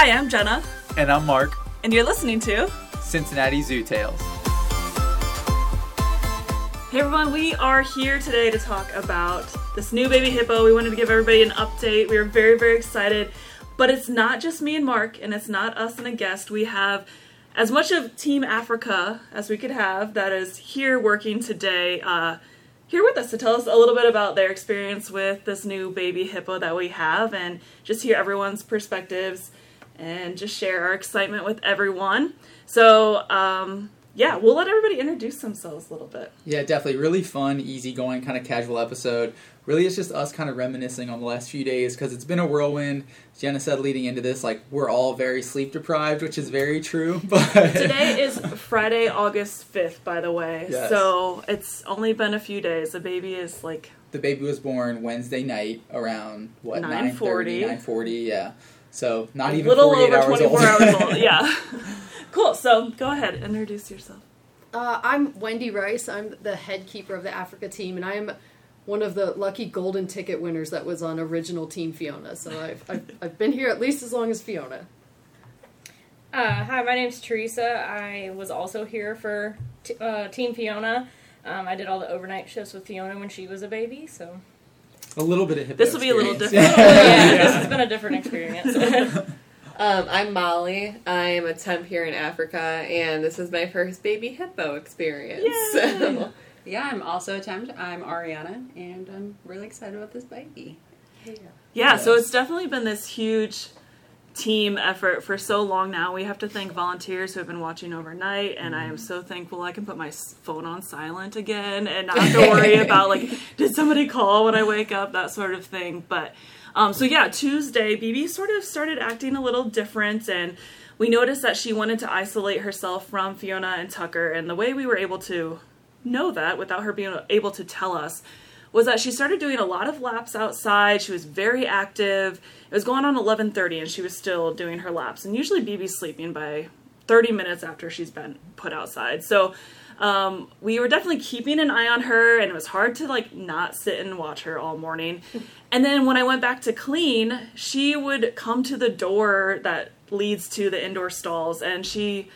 Hi, I'm Jenna, And I'm Mark, and you're listening to. Cincinnati Zoo Tales. Hey everyone, we are here today to talk about this new baby hippo. We wanted to give everybody an update. We are very, very excited. But it's not just me and Mark, and it's not us and a guest. We have as much of Team Africa as we could have that is here working today, uh, here with us to tell us a little bit about their experience with this new baby hippo that we have and just hear everyone's perspectives and just share our excitement with everyone. So, um, yeah, we'll let everybody introduce themselves a little bit. Yeah, definitely. Really fun, easygoing, kind of casual episode. Really, it's just us kind of reminiscing on the last few days because it's been a whirlwind. Jenna said leading into this, like, we're all very sleep deprived, which is very true. But Today is Friday, August 5th, by the way. Yes. So it's only been a few days. The baby is like, the baby was born Wednesday night around, what, 9:40. 9.30, 9.40, yeah. So not a even little 48 over hours 24 old. hours old. Yeah. cool. So go ahead, introduce yourself. Uh, I'm Wendy Rice. I'm the head keeper of the Africa team, and I am one of the lucky golden ticket winners that was on original Team Fiona. So I've, I've, I've been here at least as long as Fiona. Uh, hi, my name's Teresa. I was also here for t- uh, Team Fiona. Um, I did all the overnight shifts with Fiona when she was a baby, so a little bit of hippo This will be a little different. yeah, this has been a different experience. Um, I'm Molly. I'm a temp here in Africa, and this is my first baby hippo experience. Yay! So, Yeah, I'm also a temp. I'm Ariana, and I'm really excited about this baby. Yeah, so Yes. it's definitely been this huge team effort for so long now. We have to thank volunteers who have been watching overnight, and I am so thankful I can put my phone on silent again and not have to worry about like, did somebody call when I wake up, that sort of thing. But um, so yeah, Tuesday, BB sort of started acting a little different, and we noticed that she wanted to isolate herself from Fiona and Tucker, and the way we were able to know that without her being able to tell us was that she started doing a lot of laps outside. She was very active. It was going on 11:30 and she was still doing her laps. And usually BB's sleeping by 30 minutes after she's been put outside. So um, we were definitely keeping an eye on her and it was hard to like not sit and watch her all morning. And then when I went back to clean, she would come to the door that leads to the indoor stalls and she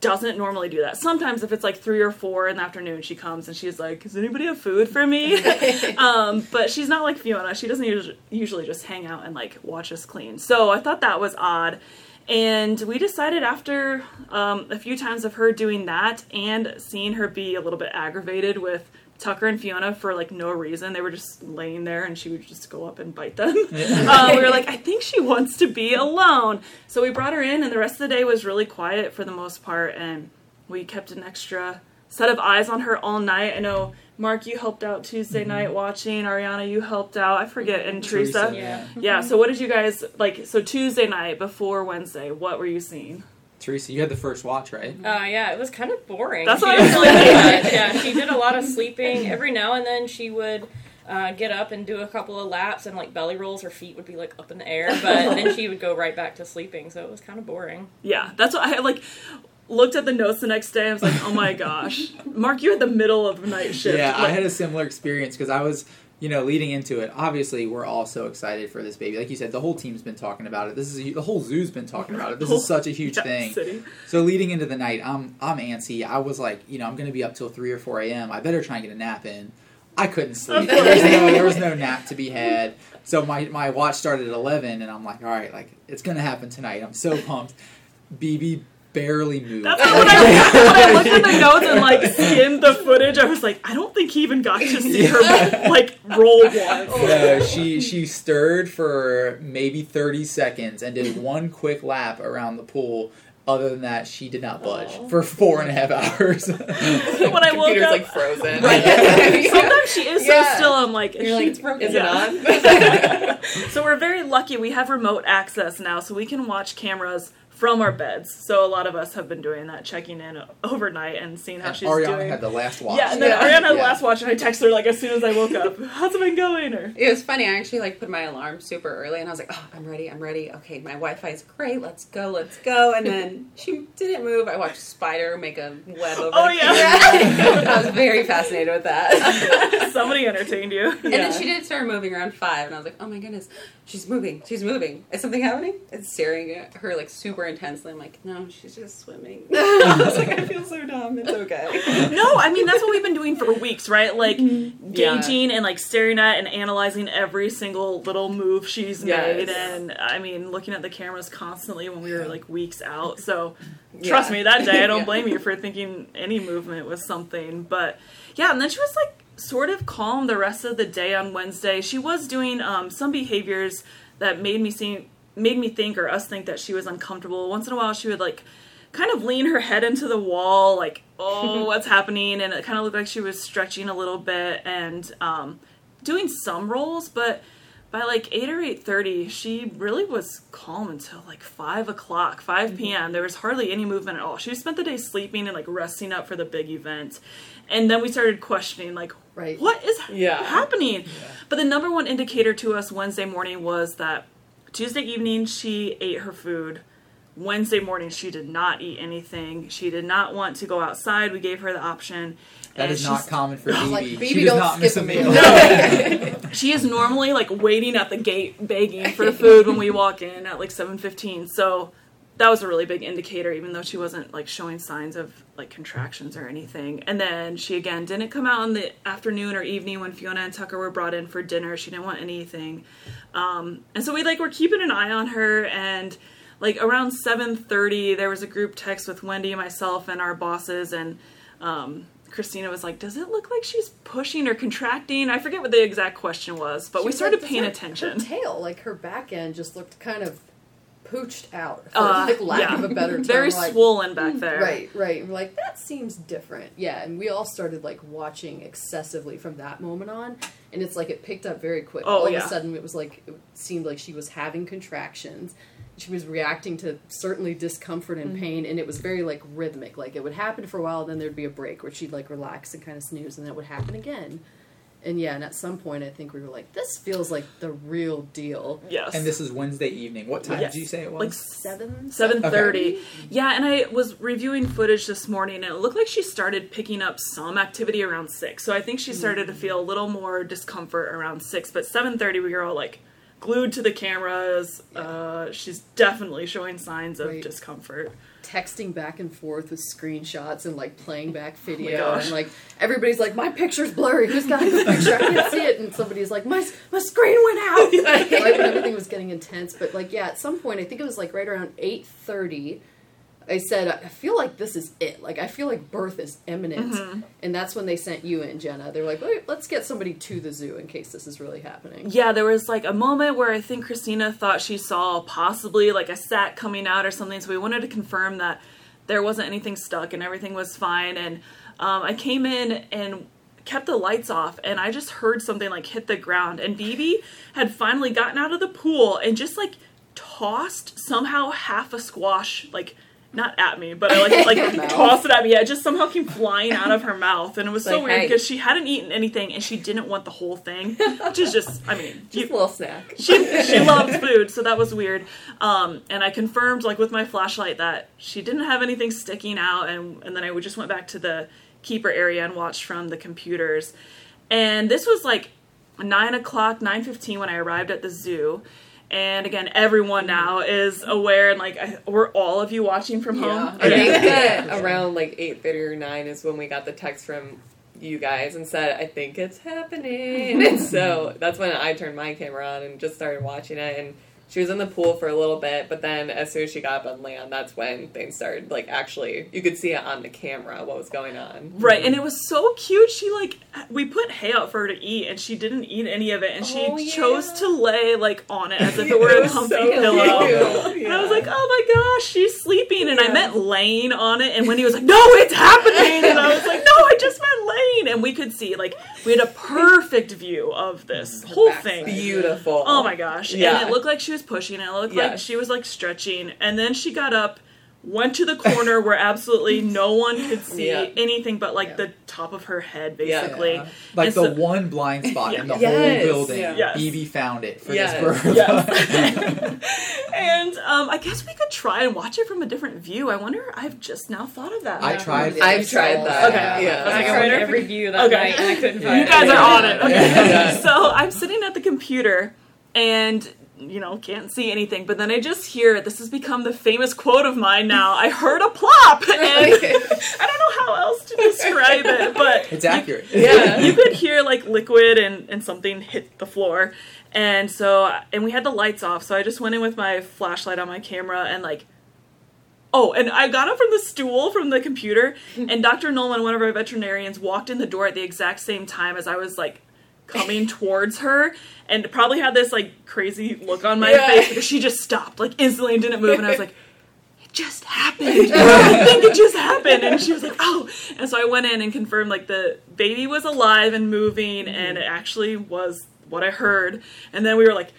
doesn't normally do that. Sometimes if it's like three or four in the afternoon, she comes and she's like, "Does anybody have food for me?" um, but she's not like Fiona. She doesn't usually, usually just hang out and like watch us clean. So I thought that was odd. And we decided after um, a few times of her doing that and seeing her be a little bit aggravated with Tucker and Fiona for like no reason. They were just laying there and she would just go up and bite them. uh, we were like, I think she wants to be alone. So we brought her in, and the rest of the day was really quiet for the most part. And we kept an extra set of eyes on her all night. I know. Mark, you helped out Tuesday night watching. Ariana, you helped out. I forget. And Teresa. Teresa, yeah. Yeah, so what did you guys like? So Tuesday night before Wednesday, what were you seeing? Teresa, you had the first watch, right? Uh, yeah, it was kind of boring. That's She what I was didn't really thinking. Yeah, she did a lot of sleeping. Every now and then she would uh, get up and do a couple of laps and like belly rolls. Her feet would be like up in the air, but then she would go right back to sleeping. So it was kind of boring. Yeah, that's what I like. Looked at the notes the next day. I was like, oh my gosh, Mark, you had the middle of the night shift. Yeah, I had a similar experience because I was, you know, leading into it. Obviously, we're all so excited for this baby. Like you said, the whole team's been talking about it. This is the whole zoo's been talking about it. This is such a huge yeah, thing. City. So leading into the night, I'm I'm antsy. I was like, you know, I'm going to be up till three or four a.m. I better try and get a nap in. I couldn't sleep. There was, no, there was no nap to be had. So my my watch started at eleven, and I'm like, all right, like it's going to happen tonight. I'm so pumped. BB barely moved. That's what when I, when I looked at the notes and like skimmed the footage, I was like, I don't think he even got to see her like roll once. No, she she stirred for maybe thirty seconds and did one quick lap around the pool. Other than that, she did not budge oh. for four and a half hours. when I woke computer's up, like frozen. sometimes she is Yeah. so still. I'm like, is You're like, she- it's broken. Is Yeah. it on? So we're very lucky. We have remote access now, so we can watch cameras from our beds. So a lot of us have been doing that, checking in overnight and seeing how and she's Ariana doing. had the last watch. yeah, and then Yeah. Ariana had the last watch, and I texted her like as soon as I woke up. How's it been going? Or It was funny. I actually like put my alarm super early, and I was like, "Oh, I'm ready. I'm ready. Okay, my Wi-Fi is great. Let's go. Let's go." And then she didn't move. I watched a spider make a web oh, over. Oh, the yeah. I was very fascinated with that. Somebody entertained you. And then she did start moving around five, and I was like, oh my goodness, she's moving, she's moving. Is something happening? And staring at her like super intensely. I'm like, no, she's just swimming. I was like, I feel so dumb. It's okay. No, I mean that's what we've been doing for weeks, right? Like Yeah. gauging and like staring at and analyzing every single little move she's Yes. made, and I mean looking at the cameras constantly when we were like weeks out. So trust Yeah. me, that day I don't Yeah. blame you for thinking any movement was something. But yeah, and then she was like sort of calm the rest of the day on Wednesday. She was doing um, some behaviors that made me seem made me think or us think that she was uncomfortable. Once in a while, she would like kind of lean her head into the wall, like, oh, what's happening? And it kind of looked like she was stretching a little bit and um, doing some rolls, but by like 8 or 8.30 she really was calm until like 5 o'clock 5 p.m there was hardly any movement at all she spent the day sleeping and like resting up for the big event and then we started questioning like Right. what is Yeah. happening but the number one indicator to us wednesday morning was that tuesday evening she ate her food wednesday morning she did not eat anything she did not want to go outside we gave her the option That is not common for Like, BB. BB she does don't not miss a skip a meal. meal. she is normally like waiting at the gate begging for food when we walk in at like 7.15 so that was a really big indicator even though she wasn't like showing signs of like contractions or anything. And then she again didn't come out in the afternoon or evening when fiona and tucker were brought in for dinner. She didn't want anything. Um, and so we like were keeping an eye on her. And like around 7.30 there was a group text with wendy myself and our bosses. And um, Christina was like, "Does it look like she's pushing or contracting?" I forget what the exact question was, but She we started like, paying her- attention. Her tail, like her back end, just looked kind of pooched out, for Uh, like lack yeah. of a better term. Very like, swollen back there. Right, right. We're like, that seems different. Yeah, and we all started like watching excessively from that moment on, and it's like it picked up very quick. Oh, all of a sudden, it was like it seemed like she was having contractions. She was reacting to certainly discomfort and pain, and it was very like rhythmic. Like it would happen for a while, then there'd be a break where she'd like relax and kind of snooze, and then it would happen again. And yeah, and at some point, I think we were like, "This feels like the real deal." Yes. And this is Wednesday evening. What time Yes. did you say it was? like Seven, seven thirty. Yeah, and I was reviewing footage this morning, and it looked like she started picking up some activity around six. So I think she started to feel a little more discomfort around six. But seven thirty, we were all like glued to the cameras. Uh, she's definitely showing signs of Right. discomfort. Texting back and forth with screenshots and like playing back oh video Oh and like everybody's like my picture's blurry. Who's got the picture. I can't see it. And somebody's like my, my screen went out. When everything was getting intense. But like yeah at some point i think it was like right around 8.30 i said i feel like this is it like i feel like birth is imminent Mm-hmm. and that's when they sent you in jenna They're like let's get somebody to the zoo in case this is really happening Yeah, there was like a moment where I think Christina thought she saw possibly like a sack coming out or something. So we wanted to confirm that there wasn't anything stuck and everything was fine. And um, I came in and kept the lights off and I just heard something like hit the ground. And BB had finally gotten out of the pool and just like tossed somehow half a squash like. Not at me, but I like like tossed it at me. Yeah, it just somehow came flying out of her mouth, and it was so Like, weird because she hadn't eaten anything and she didn't want the whole thing, which is just, I mean, you, a little snack. she she loves food, so that was weird. Um, and I confirmed, like with my flashlight, that she didn't have anything sticking out, and and then I just went back to the keeper area and watched from the computers. And this was like nine o'clock, nine fifteen when I arrived at the zoo. And again, everyone now is aware, and like, I, were all of you watching from home? Yeah. I think that around like eight thirty or nine is when we got the text from you guys and said, "I think it's happening." and so that's when I turned my camera on and just started watching it. And she was in the pool for a little bit, but then as soon as she got up on land, that's when things started. Like actually, you could see it on the camera what was going on. Right, and it was so cute. She like we put hay out for her to eat, and she didn't eat any of it, and she Oh, yeah. chose to lay like on it as if it were a comfy so pillow. cute. And I was like, oh my gosh, she's sleeping, and I Yeah. meant laying on it. And when he was like, no, it's happening, and I was like, no, I just meant laying, and we could see like we had a perfect view of this whole thing. Beautiful. Oh my gosh. Yeah. And it looked like she was pushing. It looked like she was like stretching. And then she got up went to the corner where absolutely no one could see Yeah. anything but like Yeah. the top of her head, basically. Yeah. Like And the so- one blind spot in the Yes. whole building. Yeah. Yes. BB found it for Yes. this birth. Yes. and um, I guess we could try and watch it from a different view. I wonder. I've just now thought of that. I tried. I've tried that. Okay. Yeah. I I tried every view that Okay. night and I couldn't find You guys it. are on it. Okay. Yeah. So I'm sitting at the computer and you know can't see anything, but then I just hear this has become the famous quote of mine now. I heard a plop, and I don't know how else to describe it, but It's accurate. Yeah. you could hear like liquid and, and something hit the floor. And so, and we had the lights off, so I just went in with my flashlight on my camera and like, oh, and I got up from the stool from the computer, and Dr. Nolan, one of our veterinarians, walked in the door at the exact same time as I was like coming towards her and probably had this like crazy look on my Yeah. face because she just stopped like instantly and didn't move. And I was like it just happened. I think it just happened. And she was like oh. And so I went in and confirmed like the baby was alive and moving and it actually was what I heard. And then we were like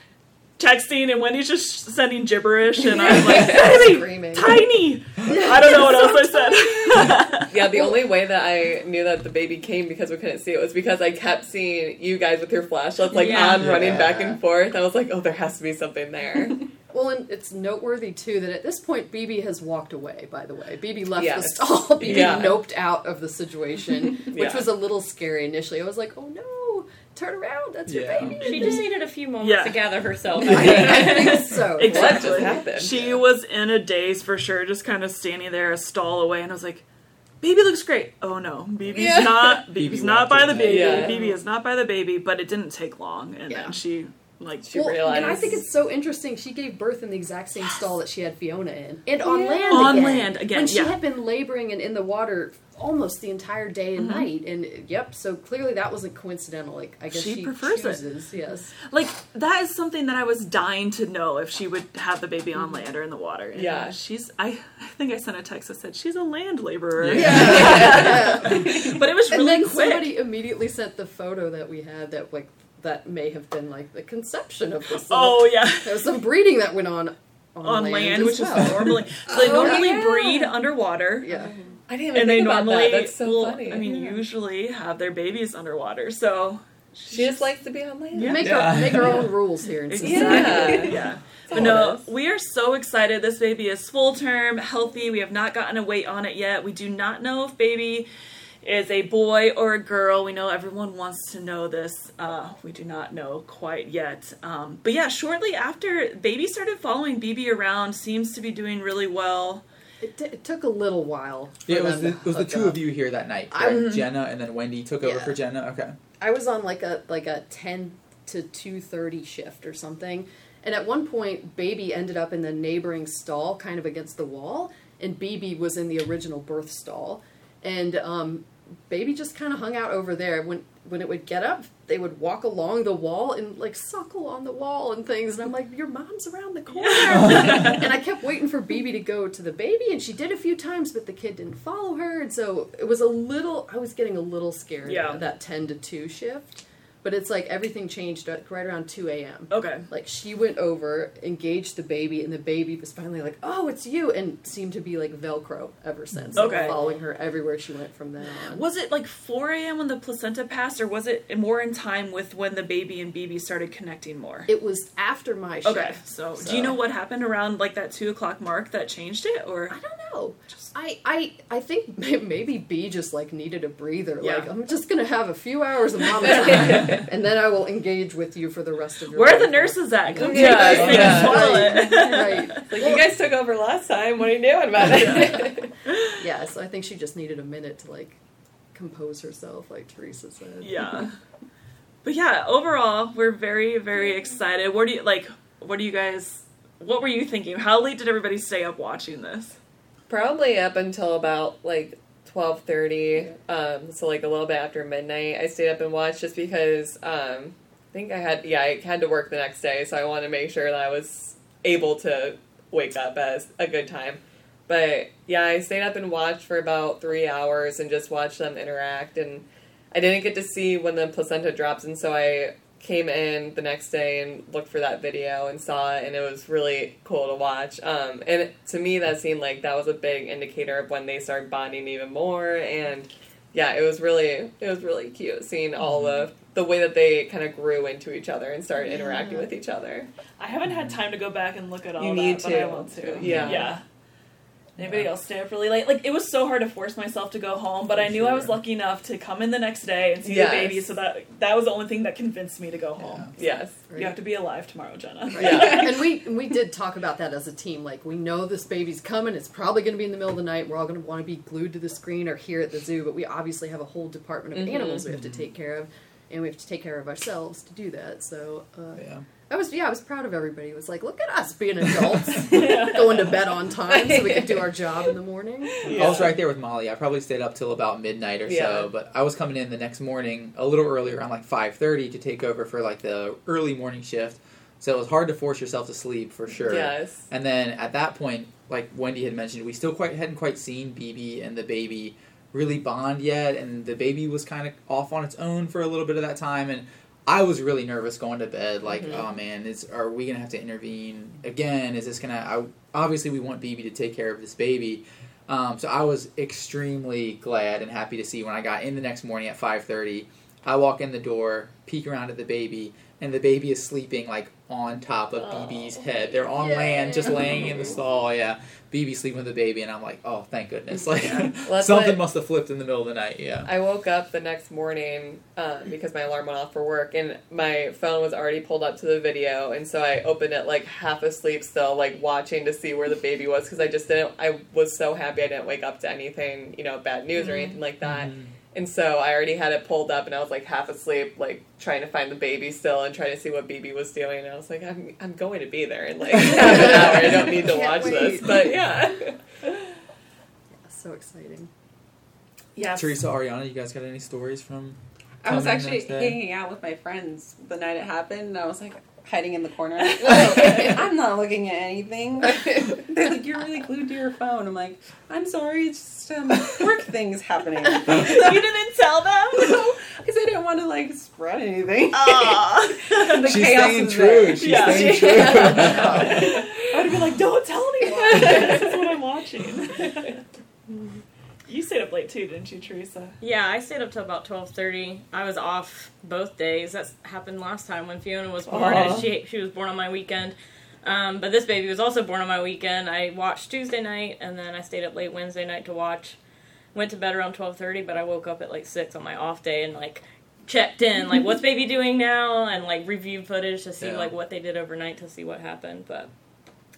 texting and Wendy's just sending gibberish and I'm like baby Screaming. tiny I don't know what else I said Yeah, the only way that I knew that the baby came because we couldn't see it was because I kept seeing you guys with your flashlights like Yeah. on running Yeah. back and forth. I was like, oh, there has to be something there. Well, and it's noteworthy too that at this point BB has walked away. By the way, BB left the Yes. stall. BB Yeah. noped out of the situation, which Yeah. was a little scary initially. I was like, "Oh no, turn around! That's Yeah. your baby." She just needed a few moments Yeah. to gather herself. I think so. Exactly. just happened? She was in a daze for sure, just kind of standing there a stall away, and I was like, "Baby looks great." Oh no, BB's Yeah. not. BB's not by the away. baby. Yeah. BB is not by the baby. But it didn't take long, and Yeah. then she like She Well, and I think it's so interesting. She gave birth in the exact same stall that she had Fiona in, and on Yeah. land On again. land again, When she had been laboring and in the water almost the entire day and Mhm. night, and yep. So clearly that wasn't coincidental. Like I guess She she, prefers it. Yes. like that is something that I was dying to know if she would have the baby on land or in the water. And Yeah. she's. I, I think I sent a text that said she's a land laborer. Yeah. but it was really and really then quick. somebody immediately sent the photo that we had that like that may have been like the conception of this. oh yeah. there was some breeding that went on on, On land, as which well. is normally so they Oh, normally yeah. breed underwater. yeah. I didn't even and they think about normally that. That's so will, funny. I mean, usually have their babies underwater. So she just likes to be on land. Yeah. Make Yeah. our make our own rules here in society. Exactly. Yeah. Yeah. But no, we are so excited. This baby is full term, healthy. We have not gotten a weight on it yet. We do not know if baby is a boy or a girl. We know everyone wants to know this. Uh, we do not know quite yet. Um, but yeah, shortly after, baby started following BB around. Seems to be doing really well. It, t- it took a little while. Yeah, it was the, it was the two up. of you here that night. I- Correct? Jenna and then Wendy took over Yeah. for Jenna. Okay. I was on like a like a ten to two thirty shift or something, and at one point, Baby ended up in the neighboring stall, kind of against the wall, and BB was in the original birth stall, and um, Baby just kind of hung out over there. When when it would get up, they would walk along the wall and like suckle on the wall and things, and I'm like, your mom's around the corner, and I kept waiting for BB to go to the baby, and she did a few times, but the kid didn't follow her, and so it was a little. I was getting a little scared. Yeah. that ten to two shift, but it's like everything changed at- right around two a.m. Okay. Like she went over, engaged the baby, and the baby was finally like, "Oh, it's you," and seemed to be like Velcro ever since. like, Okay. following her everywhere she went from then on. Was it like 4 a.m. when the placenta passed, or was it more in time with when the baby and BB started connecting more? It was after my shift. Okay, so, do you know what happened around like that two o'clock mark that changed it, or I don't know. I, I I think maybe B just like needed a breather. Yeah. Like I'm just gonna have a few hours of mama time, and then I will engage with you for the rest of your. where are the nurses at? Come Yeah, take this thing yeah. and swallow it. right. Like you guys took over last time. What are you doing about it? Yeah, so I think she just needed a minute to like compose herself, like Teresa said. yeah, but yeah, overall, we're very very excited. What do you like? What do you guys? What were you thinking? How late did everybody stay up watching this? Probably up until about like twelve thirty. Um, so like a little bit after midnight, I stayed up and watched just because um, I think I had yeah I had to work the next day, so I wanted to make sure that I was able to wake up at a good time. But yeah, I stayed up and watched for about three hours and just watched them interact. And I didn't get to see when the placenta drops, and so I came in the next day and looked for that video and saw it, and it was really cool to watch. Um, and to me, that seemed like that was a big indicator of when they started bonding even more. And yeah, it was really it was really cute seeing all the the way that they kind of grew into each other and started interacting with each other. I haven't had time to go back and look at all You that, need but I to. want to. Yeah. Yeah. Anybody else stay up really late? Like it was so hard to force myself to go home, but For I knew I was lucky enough to come in the next day and see Yes. the baby. So that that was the only thing that convinced me to go home. Yes. You have to be alive tomorrow, Jenna. Yeah. and we we did talk about that as a team. Like we know this baby's coming. It's probably going to be in the middle of the night. We're all going to want to be glued to the screen or here at the zoo. But we obviously have a whole department of Mhm. animals we have to take care of, and we have to take care of ourselves to do that. So uh, Yeah. I was yeah I was proud of everybody. It was like look at us being adults, going to bed on time so we could do our job in the morning. I was right there with Molly. I probably stayed up till about midnight or Yeah. so, but I was coming in the next morning a little earlier, around like five thirty, to take over for like the early morning shift. So it was hard to force yourself to sleep for sure. Yes. And then at that point, like Wendy had mentioned, we still quite hadn't quite seen BB and the baby really bond yet, and the baby was kind of off on its own for a little bit of that time, and I was really nervous going to bed. Like, Mhm. oh man, is are we gonna have to intervene again? Is this gonna? I, obviously, we want BB to take care of this baby. Um, so I was extremely glad and happy to see when I got in the next morning at five thirty. I walk in the door, peek around at the baby, and the baby is sleeping like on top of BB's head. They're on Yay. land, just laying in the stall. Yeah, BB sleeping with the baby, and I'm like, oh, thank goodness! Like that's something must have flipped in the middle of the night. Yeah. I woke up the next morning um, because my alarm went off for work, and my phone was already pulled up to the video, and so I opened it like half asleep, still like watching to see where the baby was because I just didn't. I was so happy I didn't wake up to anything, you know, bad news or anything like that. Mhm. And so I already had it pulled up, and I was like half asleep, like trying to find the baby still, and trying to see what BB was doing. And I was like, I'm I'm going to be there in like half an hour. I don't need to Can't watch this, but yeah. So exciting. Yeah. Teresa, Ariana, you guys got any stories from? I was actually hanging out with my friends the night it happened, and I was like hiding in the corner. Like, "Oh, I'm not looking at anything. They're like, "You're really glued to your phone." I'm like, "I'm sorry, it's just um, work things happening." you didn't tell them? because I didn't want to like spread anything. The She's chaos staying true. there. She's Yeah. staying true. I would have been like, don't tell anyone. this is what I'm watching. You stayed up late too, didn't you, Teresa? Yeah, I stayed up till about twelve thirty. I was off both days. That happened last time when Fiona was born. And She she was born on my weekend. Um, but this baby was also born on my weekend. I watched Tuesday night and then I stayed up late Wednesday night to watch. Went to bed around twelve thirty, but I woke up at like six on my off day and like checked in like what's baby doing now and like reviewed footage to see Yeah. like what they did overnight to see what happened. But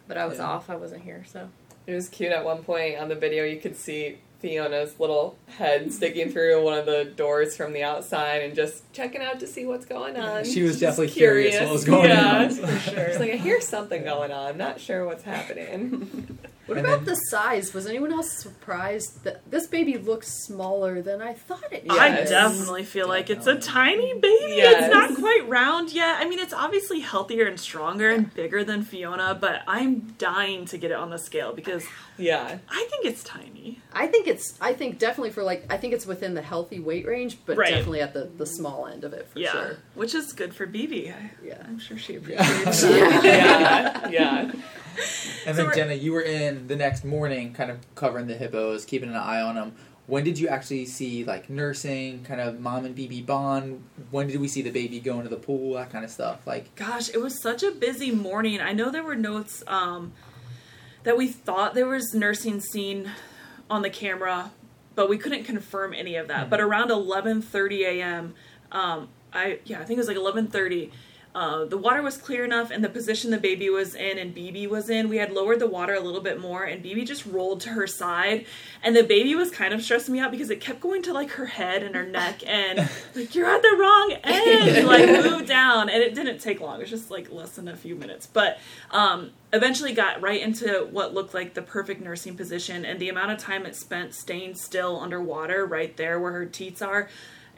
but I was Yeah. off. I wasn't here, so It was cute at one point on the video. You could see Fiona's little head sticking through one of the doors from the outside and just checking out to see what's going on. She was Just definitely curious what was going yeah, on. for sure. She's like, I hear something going on. I'm not sure what's happening. What And about then- the size? Was anyone else surprised that this baby looks smaller than I thought it Yes. I definitely feel like it's a tiny baby. Yes. It's not quite round yet. I mean, it's obviously healthier and stronger and bigger than Fiona, but I'm dying to get it on the scale because yeah. I think it's tiny. I think it's. I think definitely for like. I think it's within the healthy weight range, but Right. definitely at the the small end of it for yeah, sure. which is good for BB. I, Yeah. I'm sure she Yeah. appreciates that. Yeah. Yeah. And So then Jenna, you were in the next morning, kind of covering the hippos, keeping an eye on them. When did you actually see like nursing, kind of mom and BB bond? When did we see the baby go into the pool, that kind of stuff? Like, Gosh, it was such a busy morning. I know there were notes um, that we thought there was nursing seen on the camera, but we couldn't confirm any of that. Mhm. But around 11:30 a.m., um, I yeah, I think it was like 11:30. Uh, the water was clear enough, and the position the baby was in and BB was in, we had lowered the water a little bit more, and BB just rolled to her side, and the baby was kind of stressing me out because it kept going to like her head and her neck, and like you're at the wrong end, like move down, and it didn't take long. It was just like less than a few minutes, but um, eventually got right into what looked like the perfect nursing position, and the amount of time it spent staying still underwater, right there where her teats are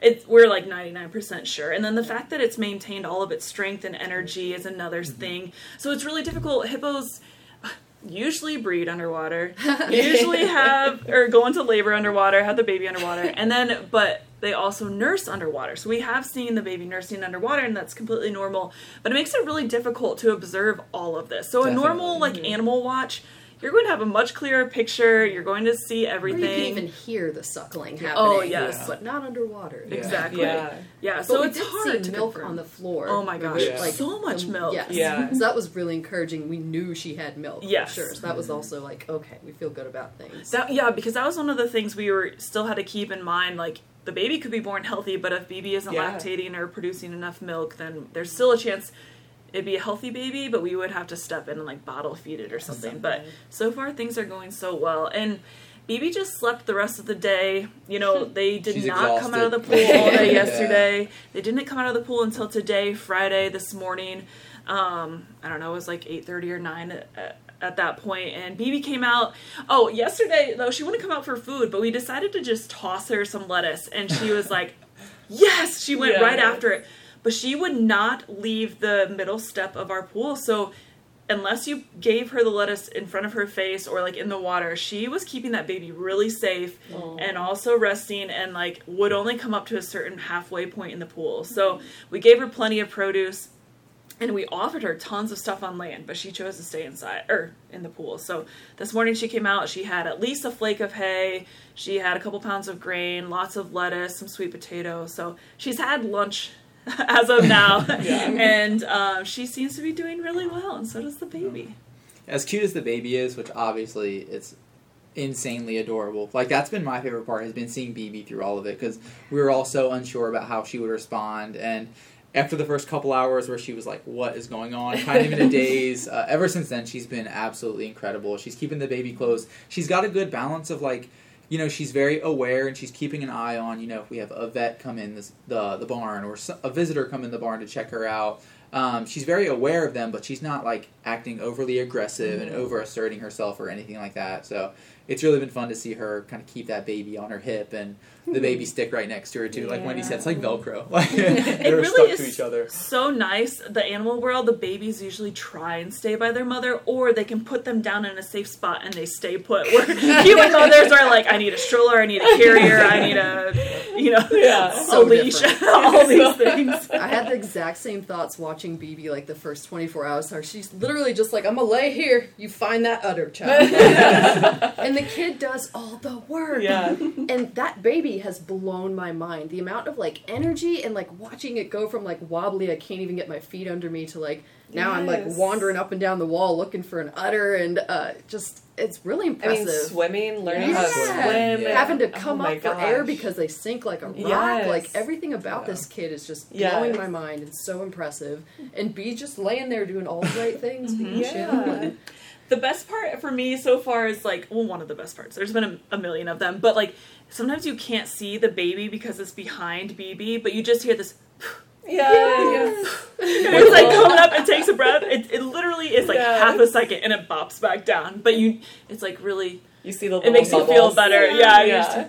it, we're like 99% sure. And then the fact that it's maintained all of its strength and energy is another mm-hmm. thing. So it's really difficult. Hippos usually breed underwater, usually have, or go into labor underwater, have the baby underwater. And then, but they also nurse underwater. So we have seen the baby nursing underwater, and that's completely normal. But it makes it really difficult to observe all of this. So a normal like mm-hmm. animal watch, you're going to have a much clearer picture. You're going to see Or you everything. can even hear the suckling happening. Oh, yes. but not underwater. Yeah. Exactly. Yeah. Yeah. But so we it's did hard see to milk confirm. on the floor. Oh my gosh, Yeah. so much um, milk. Yes. Yeah. So that was really encouraging. We knew she had milk. for Yes. sure. So that was also like, okay, we feel good about things. That yeah, because that was one of the things we were still had to keep in mind. Like the baby could be born healthy, but if BB isn't Yeah. lactating or producing enough milk, then there's still a chance it'd be a healthy baby, but we would have to step in and like bottle feed it or something. But so far things are going so well, and. BB just slept the rest of the day. You know, they did She's not come out of the pool all day Yeah. yesterday. They didn't come out of the pool until today, Friday, this morning. Um, I don't know, it was like 8.30 or 9 at, at that point, and BB came out. Oh, yesterday, though, she wouldn't come out for food, but we decided to just toss her some lettuce, and she was like, yes! She went Yeah. right after it. But she would not leave the middle step of our pool, so unless you gave her the lettuce in front of her face or like in the water, she was keeping that baby really safe mm. and also resting and like would only come up to a certain halfway point in the pool. So we gave her plenty of produce and we offered her tons of stuff on land, but she chose to stay inside or in the pool. So this morning she came out, she had at least a flake of hay, she had a couple pounds of grain, lots of lettuce, some sweet potato. So she's had lunch as of now, and um, she seems to be doing really well, and so does the baby. as cute as the baby is, which obviously it's insanely adorable. Like that's been my favorite part has been seeing BB through all of it because we were all so unsure about how she would respond and. After the first couple hours, where she was like, "What is going on?" kind of in a daze. Uh, ever since then, she's been absolutely incredible. She's keeping the baby close. She's got a good balance of like, you know, she's very aware and she's keeping an eye on. You know, if we have a vet come in this, the the barn or a visitor come in the barn to check her out, um, she's very aware of them, but she's not like acting overly aggressive and over asserting herself or anything like that. So it's really been fun to see her kind of keep that baby on her hip and the hmm. baby stick right next to her too. Like Wendy said, it's like Velcro. Like they're really stuck is to each other. so nice. The animal world, the babies usually try and stay by their mother, or they can put them down in a safe spot and they stay put. Where human mothers are like, I need a stroller, I need a carrier, I need a, you know, Yeah. a So leash, all these things. I had the exact same thoughts watching BB like the first 24 hours. How she's literally just like, I'm gonna lay here. You find that udder child. and the kid does all the work. Yeah. And that baby has blown my mind. The amount of like energy and like watching it go from like wobbly, I can't even get my feet under me to like now I'm like wandering up and down the wall looking for an udder and uh, just it's really I mean, impressive. swimming, learning how to swim, Yeah. Having to Oh come my up for air because they sink like a rock. Yes. Like everything about Yeah. this kid is just Yes. blowing my mind. It's so impressive. And B just laying there doing all the right things, being chill. Yeah. and- The best part for me so far is like, well, one of the best parts. There's been a, a million of them, but like sometimes you can't see the baby because it's behind BB, but you just hear this. Yeah. it's like coming up and takes a breath. It, it literally is like Yes. half a second and it bops back down. But you, it's like really, You see the it makes you feel better. Yeah, you're Yeah.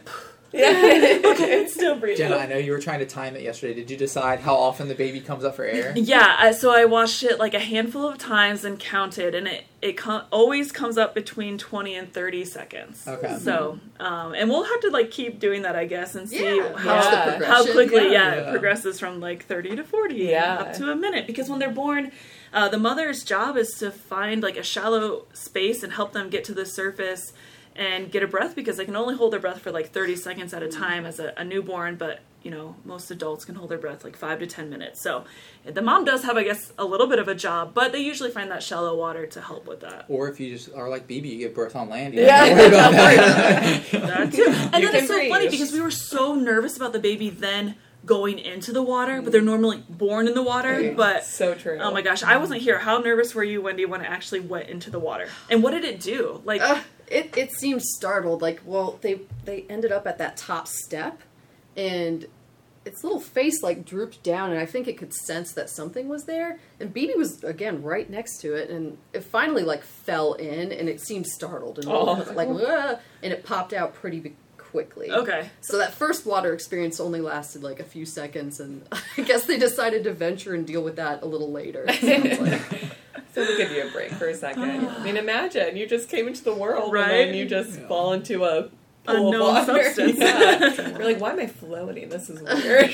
Just- Yeah. okay, it's still breathing. Jenna, I know you were trying to time it yesterday. Did you decide how often the baby comes up for air? Yeah, I- so I watched it like a handful of times and counted, and it it com- always comes up between twenty and thirty seconds. Okay. So, um, and we'll have to like keep doing that, I guess, and see Yeah, how Yeah. how quickly yeah. Yeah. it progresses from like 30 to 40 Yeah. up to a minute because when they're born uh, the mother's job is to find like a shallow space and help them get to the surface and get a breath because they can only hold their breath for like 30 seconds at a time as a, a newborn but you know most adults can hold their breath like 5 to 10 minutes so the mom does have i guess a little bit of a job but they usually find that shallow water to help with that Or if you just are like BB, you give birth on land. You Yeah. don't worry about that. That too. And You then it's so funny because we were so nervous about the baby then going into the water, but they're normally born in the water. Right. But So true. oh my gosh, I wasn't here. How nervous were you, Wendy, when it actually went into the water? And what did it do? Like, Uh, it it seemed startled. Like, well, they they ended up at that top step, and its little face like drooped down, and I think it could sense that something was there. And BB was again right next to it, and it finally like fell in, and it seemed startled and Oh. like, and it popped out pretty quickly. okay. So that first water experience only lasted like a few seconds, and I guess they decided to venture and deal with that a little later. it like. So we'll give you a break for a second. Ah. I mean, imagine you just came into the world and Right? then you just Yeah. fall into a pool of Unknown water. substance. Yeah. We're like, why am I floating? This is weird.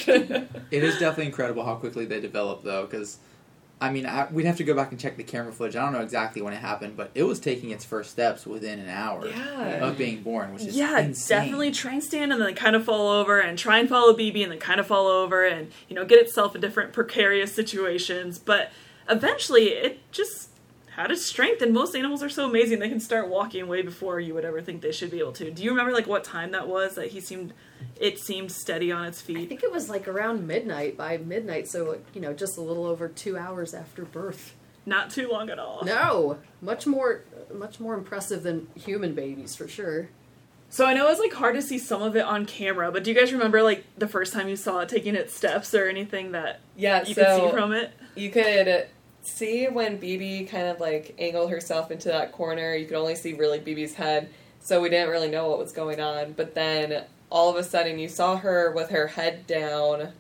It is definitely incredible how quickly they develop, though, because. I mean, I, we'd have to go back and check the camera footage. I don't know exactly when it happened, but it was taking its first steps within an hour yeah. of being born, which is yeah, insane. definitely try and stand and then kind of fall over and try and follow BB and then kind of fall over and you know get itself in different precarious situations. But eventually, it just had its strength. And most animals are so amazing they can start walking way before you would ever think they should be able to. Do you remember like what time that was that he seemed it seemed steady on its feet I think it was like around midnight by midnight, so you know, just a little over two hours after birth. Not too long at all. No, much more, much more impressive than human babies for sure. So I know it's like hard to see some of it on camera, but do you guys remember like the first time you saw it taking its steps or anything that Yeah, you so could see from it? you could see when BB kind of like angled herself into that corner. You could only see really BB's head, so we didn't really know what was going on. But then all of a sudden, you saw her with her head down,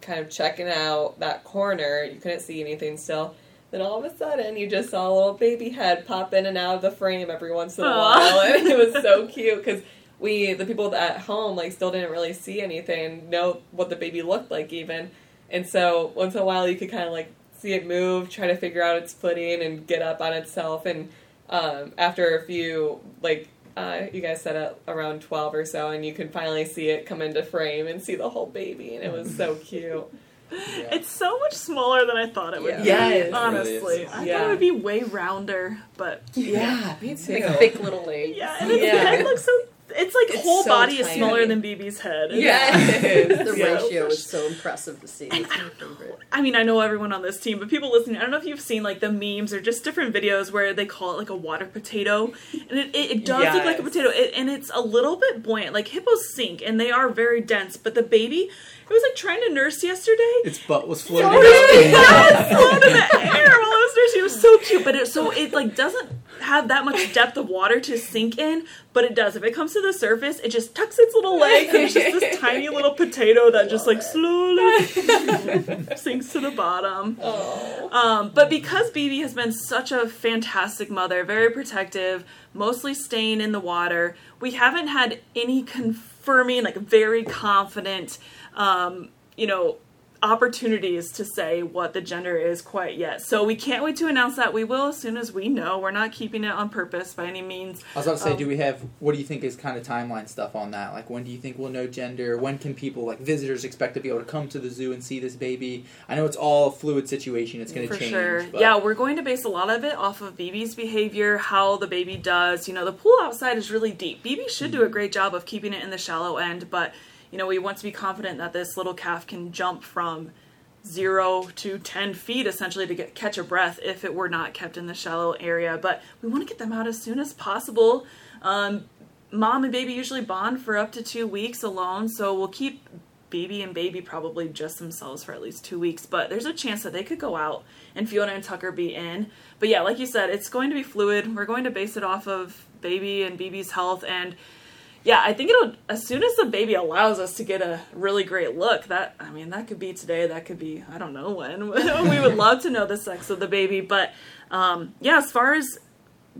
kind of checking out that corner. You couldn't see anything still. Then all of a sudden, you just saw a little baby head pop in and out of the frame every once in a Aw. while, and it was so cute because we, the people at home, like still didn't really see anything, know what the baby looked like even, and so once in a while you could kind of like see it move, try to figure out its footing and get up on itself, and um, after a few like. Uh, you guys said it around 12 or so, and you can finally see it come into frame and see the whole baby, and it was so cute. Yeah. It's so much smaller than I thought it would Yeah. be. Yes. It really honestly. I Yeah. thought it would be way rounder, but Yeah, me too. Like thick little legs. yeah, and its Yeah. head looks so. It's like It's whole so body is smaller than BB's head. Yes. The Yeah. ratio is so impressive to see. It's my favorite. I mean, I know everyone on this team, but people listening, I don't know if you've seen like the memes or just different videos where they call it like a water potato, and it, it, it does look like a potato, it, and it's a little bit buoyant. Like hippos sink, and they are very dense, but the baby, it was like trying to nurse yesterday. Its butt was floating. Up. yeah, it's floating in the air while I was. It was so cute, but it so it like doesn't have that much depth of water to sink in, but it does. If it comes to the surface, it just tucks its little legs and it's just this tiny little potato that just like slowly sinks to the bottom. Oh. Um, but because BB has been such a fantastic mother, very protective, mostly staying in the water, we haven't had any confirming, like very confident, um, you know, opportunities to say what the gender is quite yet. So we can't wait to announce that. We will as soon as we know. We're not keeping it on purpose by any means. I was about to say, Um, do we have? What do you think is kind of timeline stuff on that? Like, when do you think we'll know gender? When can people, like visitors, expect to be able to come to the zoo and see this baby? I know it's all a fluid situation; it's going to change. sure. but- Yeah, we're going to base a lot of it off of BB's behavior, how the baby does. You know, the pool outside is really deep. BB should do a great job of keeping it in the shallow end, but, you know, we want to be confident that this little calf can jump from zero to 10 feet essentially to get catch a breath if it were not kept in the shallow area. But we want to get them out as soon as possible. Um, mom and baby usually bond for up to two weeks alone, so we'll keep baby and baby probably just themselves for at least two weeks. But there's a chance that they could go out and Fiona and Tucker be in. But yeah, like you said, it's going to be fluid. We're going to base it off of baby and BB's health and yeah, I think it'll as soon as the baby allows us to get a really great look. That I mean, that could be today. That could be I don't know when. we would love to know the sex of the baby, but um, yeah, as far as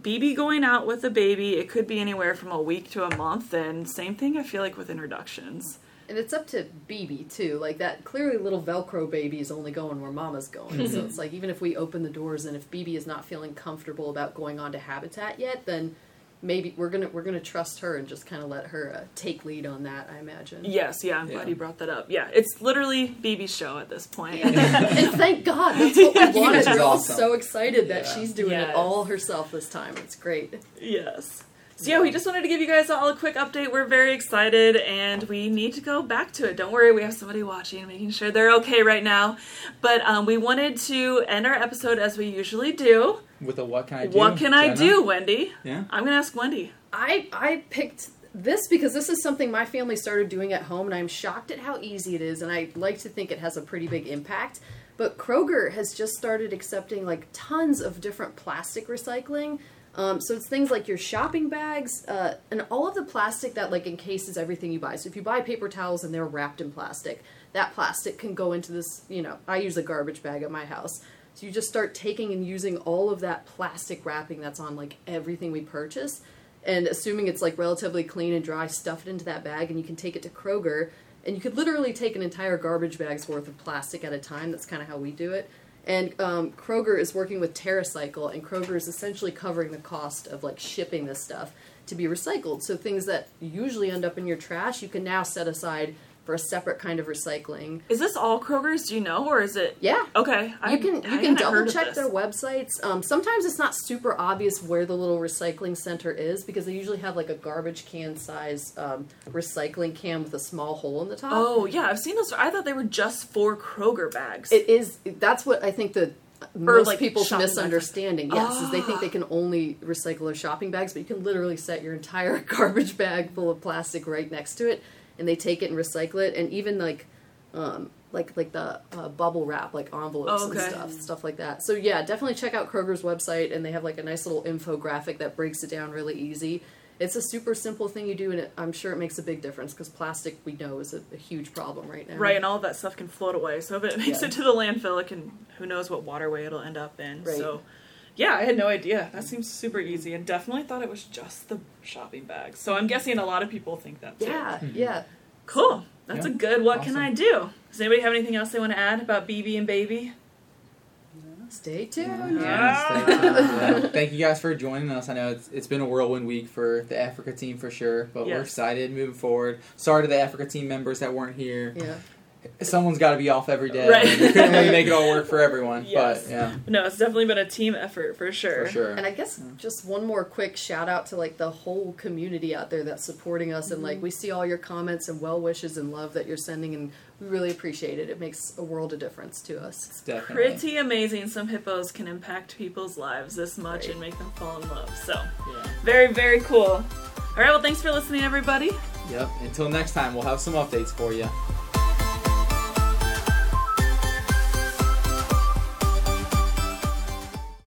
BB going out with the baby, it could be anywhere from a week to a month. And same thing, I feel like with introductions. And it's up to BB too. Like that clearly little Velcro baby is only going where mama's going. so it's like even if we open the doors and if BB is not feeling comfortable about going on to habitat yet, then maybe we're gonna we're gonna trust her and just kind of let her uh, take lead on that. I imagine. Yes, yeah, I'm Yeah. glad you brought that up. Yeah, it's literally BB's show at this point. and thank God that's what we wanted. We're all awesome. so excited that Yeah. she's doing Yes. it all herself this time. It's great. Yes. So yeah, we just wanted to give you guys all a quick update. We're very excited and we need to go back to it. Don't worry, we have somebody watching, making sure they're okay right now. But um, we wanted to end our episode as we usually do. With a what can I do? What can I Jenna? do, Wendy? Yeah. I'm gonna ask Wendy. I I picked this because this is something my family started doing at home, and I'm shocked at how easy it is, and I like to think it has a pretty big impact. But Kroger has just started accepting like tons of different plastic recycling. Um, so it's things like your shopping bags uh, and all of the plastic that like encases everything you buy. So if you buy paper towels and they're wrapped in plastic, that plastic can go into this. You know, I use a garbage bag at my house. So you just start taking and using all of that plastic wrapping that's on like everything we purchase And assuming it's like relatively clean and dry, stuff it into that bag, and you can take it to Kroger. And you could literally take an entire garbage bag's worth of plastic at a time. That's kind of how we do it. And um, Kroger is working with TerraCycle, and Kroger is essentially covering the cost of like shipping this stuff to be recycled. So things that usually end up in your trash, you can now set aside for a separate kind of recycling. Is this all Kroger's? Do you know, or is it? Yeah. Okay, I, You can I you can double check their websites. Um, sometimes it's not super obvious where the little recycling center is because they usually have like a garbage can size um, recycling can with a small hole in the top. Oh yeah, I've seen those. I thought they were just for Kroger bags. It is. That's what I think the most like, people's shopping bags. misunderstanding. Yes, is they Ah. think they can only recycle their shopping bags, but you can literally set your entire garbage bag full of plastic right next to it, and they take it and recycle it, and even like, um, like like the uh, bubble wrap, like envelopes Oh, okay. and stuff, stuff like that. So yeah, definitely check out Kroger's website, and they have like a nice little infographic that breaks it down really easy. It's a super simple thing you do, and it, I'm sure it makes a big difference because plastic, we know, is a, a huge problem right now. Right, and all of that stuff can float away. So if it makes Yeah. it to the landfill, it can. Who knows what waterway it'll end up in? Right. So, yeah, I had no idea. That seems super easy, and definitely thought it was just the shopping bags. So I'm guessing a lot of people think that too. Yeah, hmm. yeah. Cool. That's Yeah. a good. What can I do? Does anybody have anything else they want to add about Bibi and Baby? Stay tuned. Yeah. Ah. Yeah. Thank you guys for joining us. I know it's, it's been a whirlwind week for the Africa team for sure, but we're excited moving forward. Sorry to the Africa team members that weren't here. Yeah. Someone's got to be off every day. Right. We couldn't really make it all work for everyone, Yes. but yeah, No, it's definitely been a team effort for sure. for sure. And I guess just one more quick shout out to like the whole community out there that's supporting us and like mm-hmm. we see all your comments and well wishes and love that you're sending and we really appreciate it. It makes a world of difference to us. It's definitely. Pretty amazing. Some hippos can impact people's lives this much Right. and make them fall in love. So, Yeah. very, very cool. All right, well, thanks for listening, everybody. Yep. Until next time, we'll have some updates for you.